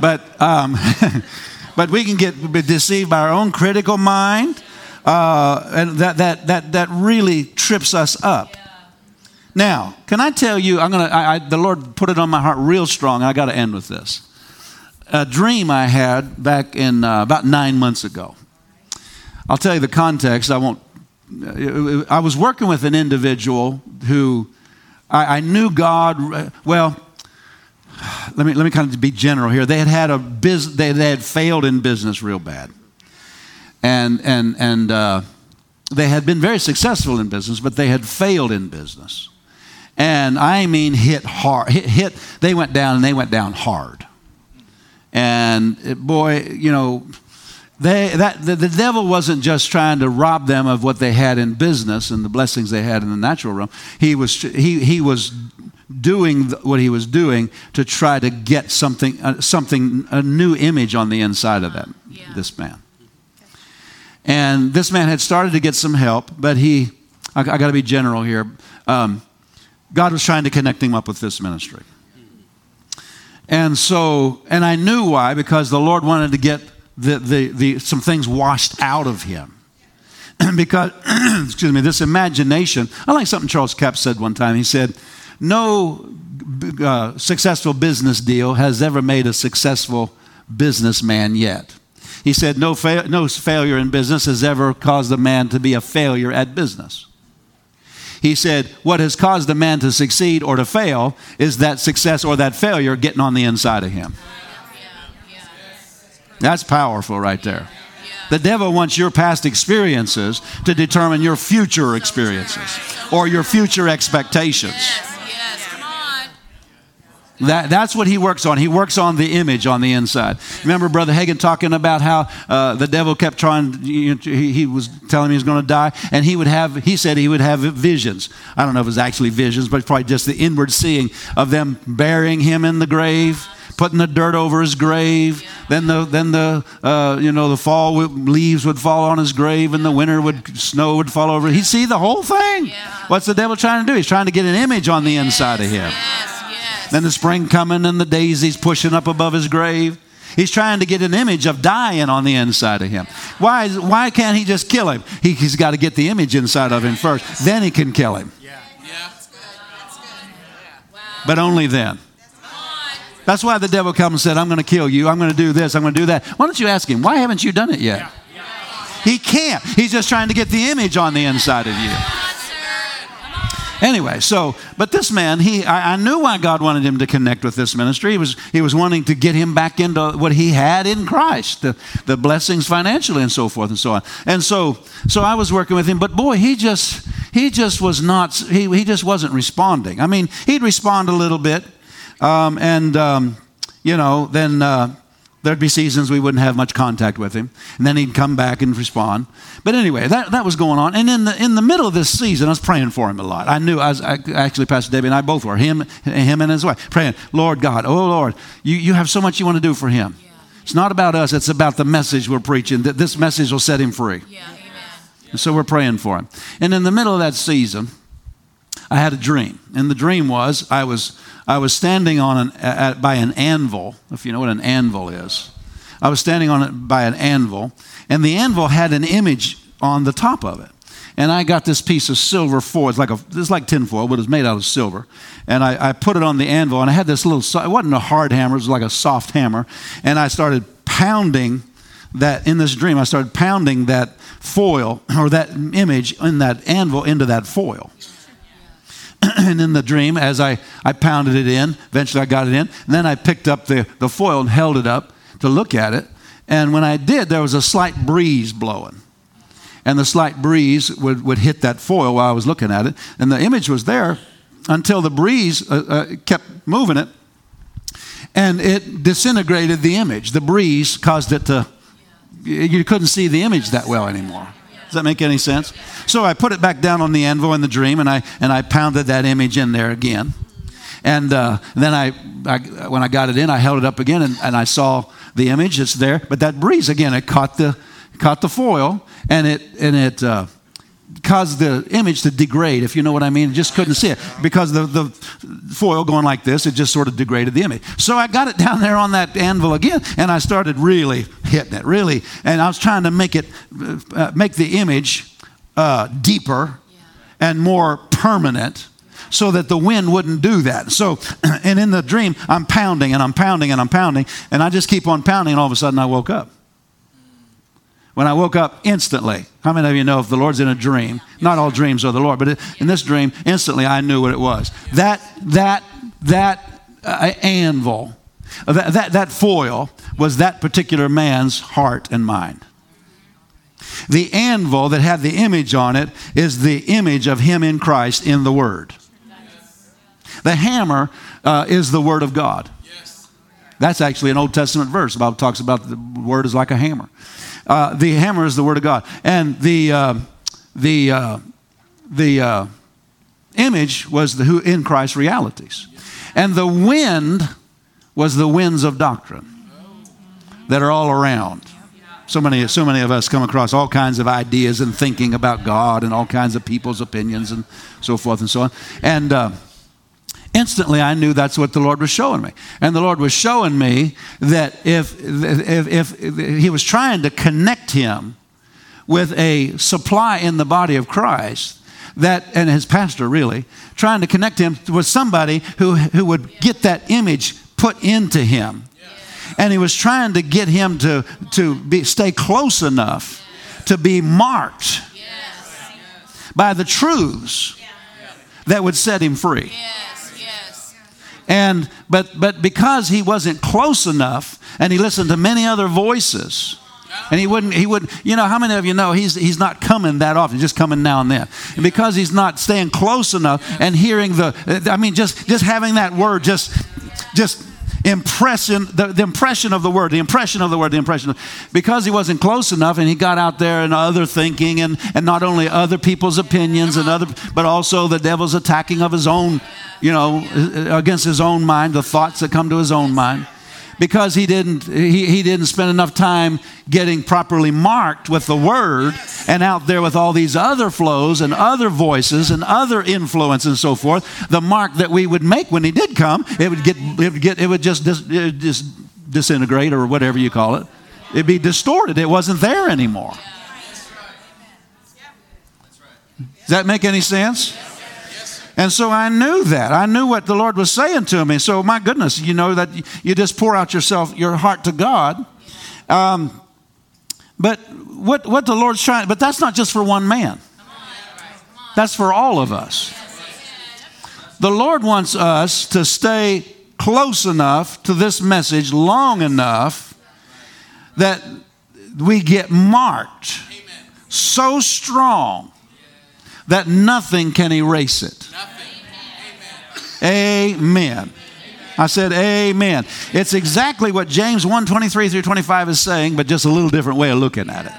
But um, but we can get deceived by our own critical mind, uh, and that that that that really trips us up. Now, can I tell you? I'm gonna. I, I, the Lord put it on my heart real strong. I got to end with this. A dream I had back in uh, about nine months ago. I'll tell you the context. I won't. I was working with an individual who I, I knew God. Well, let me let me kind of be general here. They had had a biz. They, they had failed in business real bad, and and and uh, they had been very successful in business, but they had failed in business. And I mean, hit hard. Hit, hit they went down and they went down hard. And boy, you know, they, that, the, the devil wasn't just trying to rob them of what they had in business and the blessings they had in the natural realm. He was, he, he was doing what he was doing to try to get something, uh, something a new image on the inside of them, Yeah. this man. And this man had started to get some help, but he, I, I got to be general here. Um, God was trying to connect him up with this ministry. And so, and I knew why, because the Lord wanted to get the, the, the, some things washed out of him. because, excuse me, this imagination, I like something Charles Capps said one time. He said, No uh, successful business deal has ever made a successful businessman yet. He said, no, fa- no failure in business has ever caused a man to be a failure at business. He said, What has caused a man to succeed or to fail is that success or that failure getting on the inside of him. That's powerful right there. The devil wants your past experiences to determine your future experiences or your future expectations. Yes, yes. Come on. That, that's what he works on. He works on the image on the inside. Remember Brother Hagin talking about how uh, the devil kept trying, you know, he, he was telling me he was going to die, and he would have, he said he would have visions. I don't know if it was actually visions, but probably just the inward seeing of them burying him in the grave. Putting the dirt over his grave, then the then the uh, you know the fall would, leaves would fall on his grave, and the winter would snow would fall over. He'd see the whole thing. Yeah. What's the devil trying to do? He's trying to get an image on the inside of him. Yes, yes. Then the spring coming and the daisies pushing up above his grave. He's trying to get an image of dying on the inside of him. Why, is- why can't he just kill him? He, he's got to get the image inside of him first. Then he can kill him. Yeah. But only then. That's why the devil comes and said, I'm going to kill you. I'm going to do this. I'm going to do that. Why don't you ask him, why haven't you done it yet? He can't. He's just trying to get the image on the inside of you. Come on, sir. Come on. Anyway, so but this man, he I, I knew why God wanted him to connect with this ministry. He was he was wanting to get him back into what he had in Christ, the, the blessings financially and so forth and so on. And so so I was working with him, but boy, he just he just was not he he just wasn't responding. I mean, he'd respond a little bit, um, and um, you know then. Uh, There'd be seasons we wouldn't have much contact with him, and then he'd come back and respond. But anyway, that, that was going on. And in the in the middle of this season, I was praying for him a lot. I knew I was I, actually Pastor Debbie and I both were him him and his wife praying. Lord God, oh Lord, you you have so much you want to do for him. It's not about us. It's about the message we're preaching. That this message will set him free. Yeah, amen. And so we're praying for him. And in the middle of that season, I had a dream, and the dream was I was I was standing on an at, by an anvil, if you know what an anvil is. I was standing on it by an anvil, and the anvil had an image on the top of it. And I got this piece of silver foil. It's like a it's like tinfoil, but it's made out of silver. And I, I put it on the anvil, and I had this little. It wasn't a hard hammer; it was like a soft hammer. And I started pounding that in this dream. I started pounding that foil or that image in that anvil into that foil. and in the dream, as I, I pounded it in, eventually I got it in, and then I picked up the, the foil and held it up to look at it. And when I did, there was a slight breeze blowing. And the slight breeze would, would hit that foil while I was looking at it. And the image was there until the breeze uh, uh, kept moving it. And it disintegrated the image. The breeze caused it to, you couldn't see the image that well anymore. Does that make any sense? So I put it back down on the anvil in the dream, and I and I pounded that image in there again. And uh, then I, I, when I got it in, I held it up again, and, and I saw the image. It's there, but that breeze again, it caught the caught the foil, and it and it. Uh, caused the image to degrade, if you know what I mean. It just couldn't see it because the, the foil going like this, it just sort of degraded the image. So I got it down there on that anvil again, and I started really hitting it, really, and I was trying to make it, uh, make the image uh, deeper and more permanent. So that the wind wouldn't do that. So, and in the dream, I'm pounding and I'm pounding and I'm pounding, and I just keep on pounding, and all of a sudden I woke up. When I woke up instantly, how many of you know if the Lord's in a dream? Not all dreams are the Lord, but in this dream, instantly I knew what it was. That that that uh, anvil, uh, that, that that foil was that particular man's heart and mind. The anvil that had the image on it is the image of Him in Christ in the Word. The hammer uh, is the Word of God. That's actually an Old Testament verse. The Bible talks about the Word is like a hammer. Uh, the hammer is the Word of God. And the, uh, the, uh, the uh, image was the who in Christ realities. And the wind was the winds of doctrine that are all around. So many, so many of us come across all kinds of ideas and thinking about God and all kinds of people's opinions and so forth and so on. And uh, instantly I knew that's what the Lord was showing me. And the Lord was showing me that if, if, if, if He was trying to connect him with a supply in the body of Christ, that, and his pastor really, trying to connect him with somebody who, who would get that image put into him. And he was trying to get him to, to be, stay close enough to be marked by the truths that would set him free. And but but because he wasn't close enough and he listened to many other voices. And he wouldn't, he would, you know, how many of you know he's, he's not coming that often, just coming now and then. And because he's not staying close enough and hearing the, I mean, just, just having that word, just, just impression, the, the impression of the word, the impression of the word, the impression of, because he wasn't close enough and he got out there and other thinking and, and not only other people's opinions and other, but also the devil's attacking of his own, you know, against his own mind, the thoughts that come to his own mind because he didn't he, he didn't spend enough time getting properly marked with the word and out there with all these other flows and other voices and other influence and so forth the mark that we would make when he did come it would get it would get it would just dis, it would just disintegrate or whatever you call it. It'd be distorted. It wasn't there anymore. Does that make any sense and so I knew that. I knew what the Lord was saying to me. So, my goodness, you know that you just pour out yourself, your heart to God. Um, but what, what the Lord's trying, but that's not just for one man, that's for all of us. The Lord wants us to stay close enough to this message long enough that we get marked so strong that nothing can erase it. Amen. I said amen. It's exactly what James 1 23 through 25 is saying, but just a little different way of looking at it.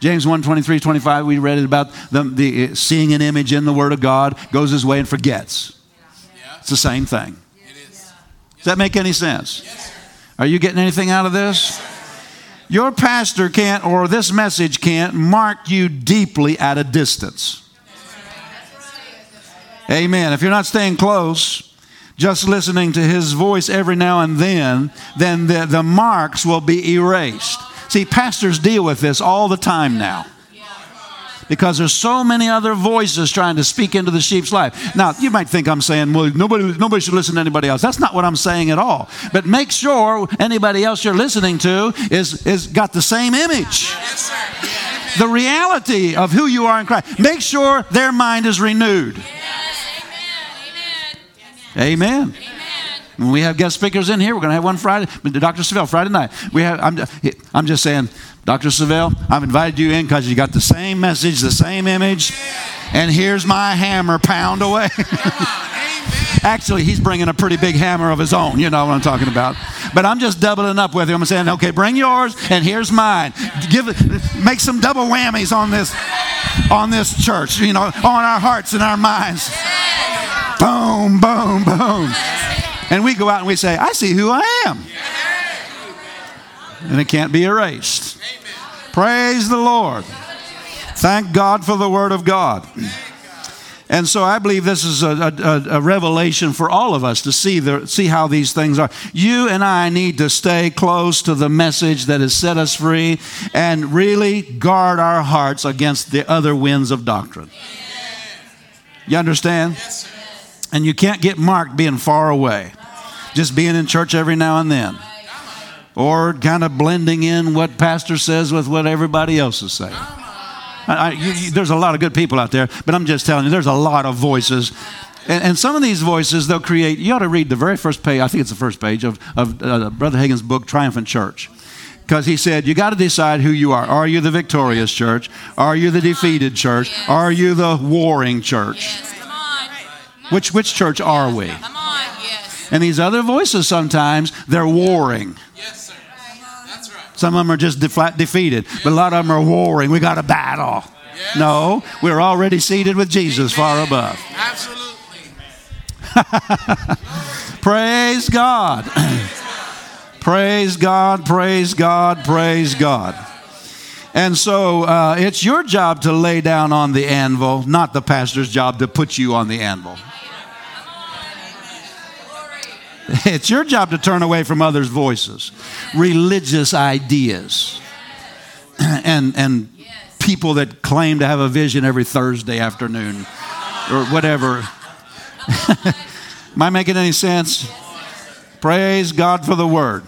James 1 23 25, we read it about the, the uh, seeing an image in the Word of God, goes his way and forgets. It's the same thing. Does that make any sense? Are you getting anything out of this? Your pastor can't, or this message can't, mark you deeply at a distance. Amen. If you're not staying close, just listening to his voice every now and then, then the, the marks will be erased. See, pastors deal with this all the time now because there's so many other voices trying to speak into the sheep's life. Now, you might think I'm saying, well, nobody, nobody should listen to anybody else. That's not what I'm saying at all. But make sure anybody else you're listening to is, is got the same image. The reality of who you are in Christ. Make sure their mind is renewed. Amen. When we have guest speakers in here, we're going to have one Friday. Dr. Savelle, Friday night. We have. I'm, I'm just saying, Dr. Savelle, I've invited you in because you got the same message, the same image, and here's my hammer pound away. Actually, he's bringing a pretty big hammer of his own. You know what I'm talking about. But I'm just doubling up with him and saying, okay, bring yours, and here's mine. Give make some double whammies on this, on this church. You know, on our hearts and our minds. Boom, boom, boom. And we go out and we say, I see who I am. And it can't be erased. Praise the Lord. Thank God for the Word of God. And so I believe this is a, a, a, revelation for all of us to see, the, see how these things are. You and I need to stay close to the message that has set us free and really guard our hearts against the other winds of doctrine. You understand? Yes, and you can't get marked being far away, just being in church every now and then, or kind of blending in what pastor says with what everybody else is saying. I, you, you, there's a lot of good people out there, but I'm just telling you, there's a lot of voices. And, and, some of these voices, they'll create, you ought to read the very first page, I think it's the first page of, of uh, Brother Hagin's book, Triumphant Church. Because he said, you got to decide who you are. Are you the victorious church? Are you the defeated church? Are you the warring church? Yes. Come on. Which, which church are we? Come on. Yes. And these other voices sometimes, they're warring. Yes, sir. That's right. Some of them are just de- flat defeated, but a lot of them are warring. We got a battle. Yes. No, we're already seated with Jesus far above. Absolutely. Praise God. praise God, praise God, praise God. And so uh, it's your job to lay down on the anvil, not the pastor's job to put you on the anvil. It's your job to turn away from others' voices, religious ideas, and, and people that claim to have a vision every Thursday afternoon or whatever. Am I making any sense? Praise God for the word.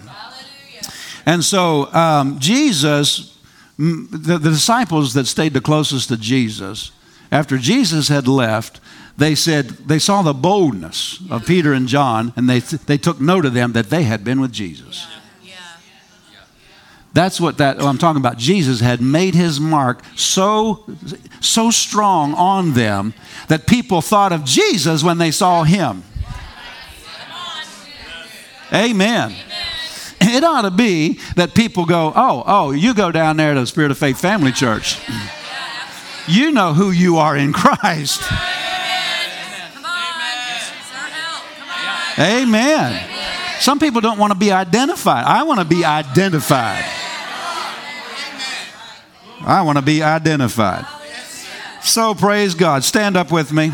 And so um, Jesus, the, the disciples that stayed the closest to Jesus, after Jesus had left, they said they saw the boldness of Peter and John, and they they took note of them that they had been with Jesus. Yeah. That's what that oh, I'm talking about. Jesus had made his mark so so strong on them that people thought of Jesus when they saw him. Amen. It ought to be that people go, "Oh, oh, you go down there to the Spirit of Faith Family Church. You know who you are in Christ." Amen. Some people don't want to be identified. I want to be identified. I want to be identified. So praise God. Stand up with me.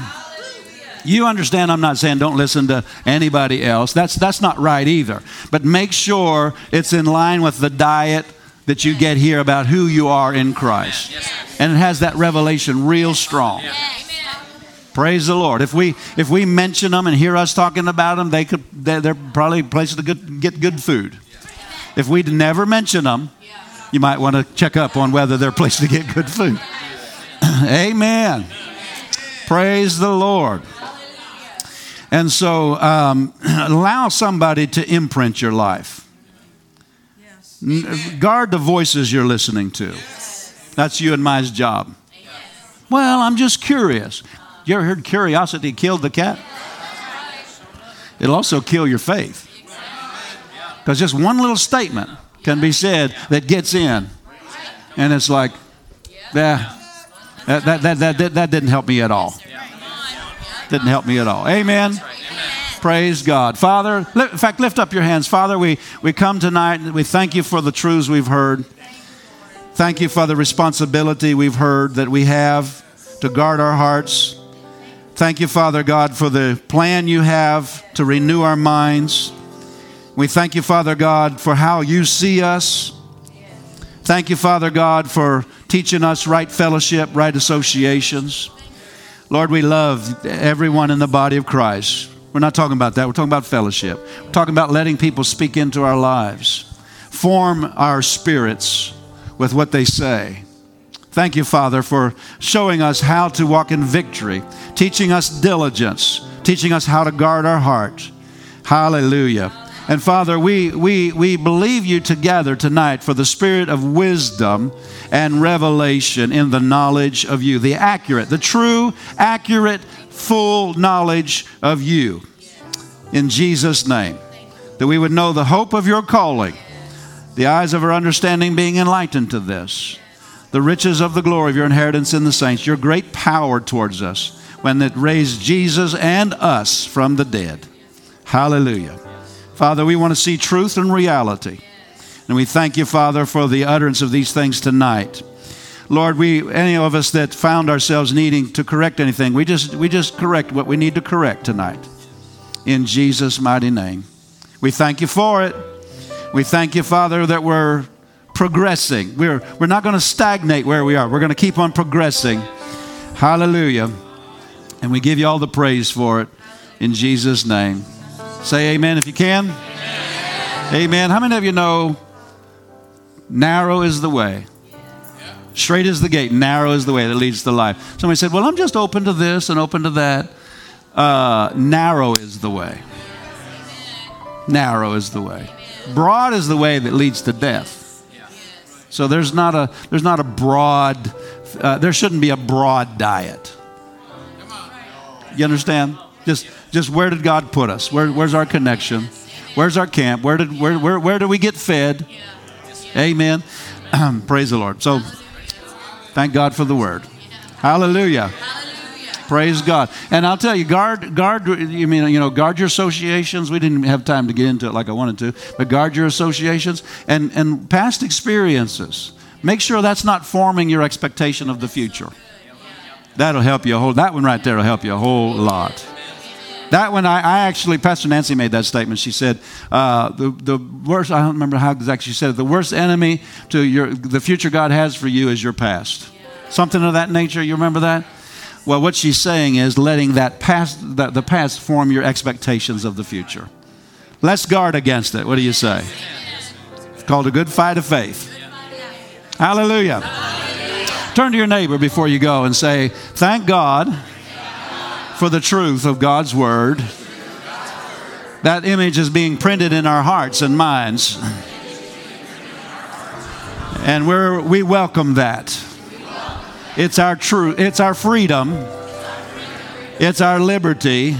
You understand I'm not saying don't listen to anybody else. That's that's not right either. But make sure it's in line with the diet that you get here about who you are in Christ. And it has that revelation real strong. Praise the Lord. If we if we mention them and hear us talking about them, they could they're, they're probably places to good, get good food. If we never mention them, you might want to check up on whether they're places to get good food. Amen. Praise the Lord. And so um, allow somebody to imprint your life. Guard the voices you're listening to. That's you and my job. Well, I'm just curious. You ever heard curiosity killed the cat? It'll also kill your faith. Because just one little statement can be said that gets in. And it's like, yeah, that, that, that, that, that didn't help me at all. Didn't help me at all. Amen. Praise God. Father, in fact, lift up your hands. Father, we, we come tonight and we thank you for the truths we've heard. Thank you for the responsibility we've heard that we have to guard our hearts. Thank you, Father God, for the plan you have to renew our minds. We thank you, Father God, for how you see us. Thank you, Father God, for teaching us right fellowship, right associations. Lord, we love everyone in the body of Christ. We're not talking about that. We're talking about fellowship. We're talking about letting people speak into our lives, form our spirits with what they say. Thank you, Father, for showing us how to walk in victory, teaching us diligence, teaching us how to guard our heart. Hallelujah. And Father, we, we, we believe you together tonight for the spirit of wisdom and revelation in the knowledge of you, the accurate, the true, accurate, full knowledge of you. In Jesus' name. That we would know the hope of your calling, the eyes of our understanding being enlightened to this, the riches of the glory of your inheritance in the saints, your great power towards us when it raised Jesus and us from the dead. Hallelujah. Father, we want to see truth and reality. And we thank you, Father, for the utterance of these things tonight. Lord, we any of us that found ourselves needing to correct anything, we just we just correct what we need to correct tonight. In Jesus' mighty name. We thank you for it. We thank you, Father, that we're progressing. We're we're not going to stagnate where we are. We're going to keep on progressing. Hallelujah. And we give you all the praise for it in Jesus' name. Say amen if you can. Amen. amen. How many of you know narrow is the way? Straight is the gate, narrow is the way that leads to life. Somebody said, Well, I'm just open to this and open to that. Uh, narrow is the way. Narrow is the way. Broad is the way that leads to death. So there's not a there's not a broad uh, there shouldn't be a broad diet. You understand? Just just where did God put us? Where, where's our connection? Where's our camp? Where did where where where do we get fed? Amen. Praise the Lord. So thank God for the word. Hallelujah. Praise God. And I'll tell you, guard, guard, you mean, you know, guard your associations. We didn't have time to get into it like I wanted to, but guard your associations and, and past experiences. Make sure that's not forming your expectation of the future. That'll help you a whole, that one right there will help you a whole lot. That one, I, I actually, Pastor Nancy made that statement. She said, uh, the, the worst, I don't remember how exactly she said it, the worst enemy to your, the future God has for you is your past. Something of that nature. You remember that? Well, what she's saying is letting that past, the, the past form your expectations of the future. Let's guard against it. What do you say? It's called a good fight of faith. Hallelujah. Turn to your neighbor before you go and say, Thank God for the truth of God's word. That image is being printed in our hearts and minds. And we're, we welcome that. It's our truth, it's our freedom, it's our liberty,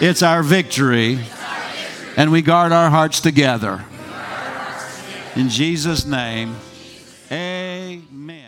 it's our victory, and we guard our hearts together. In Jesus' name, amen.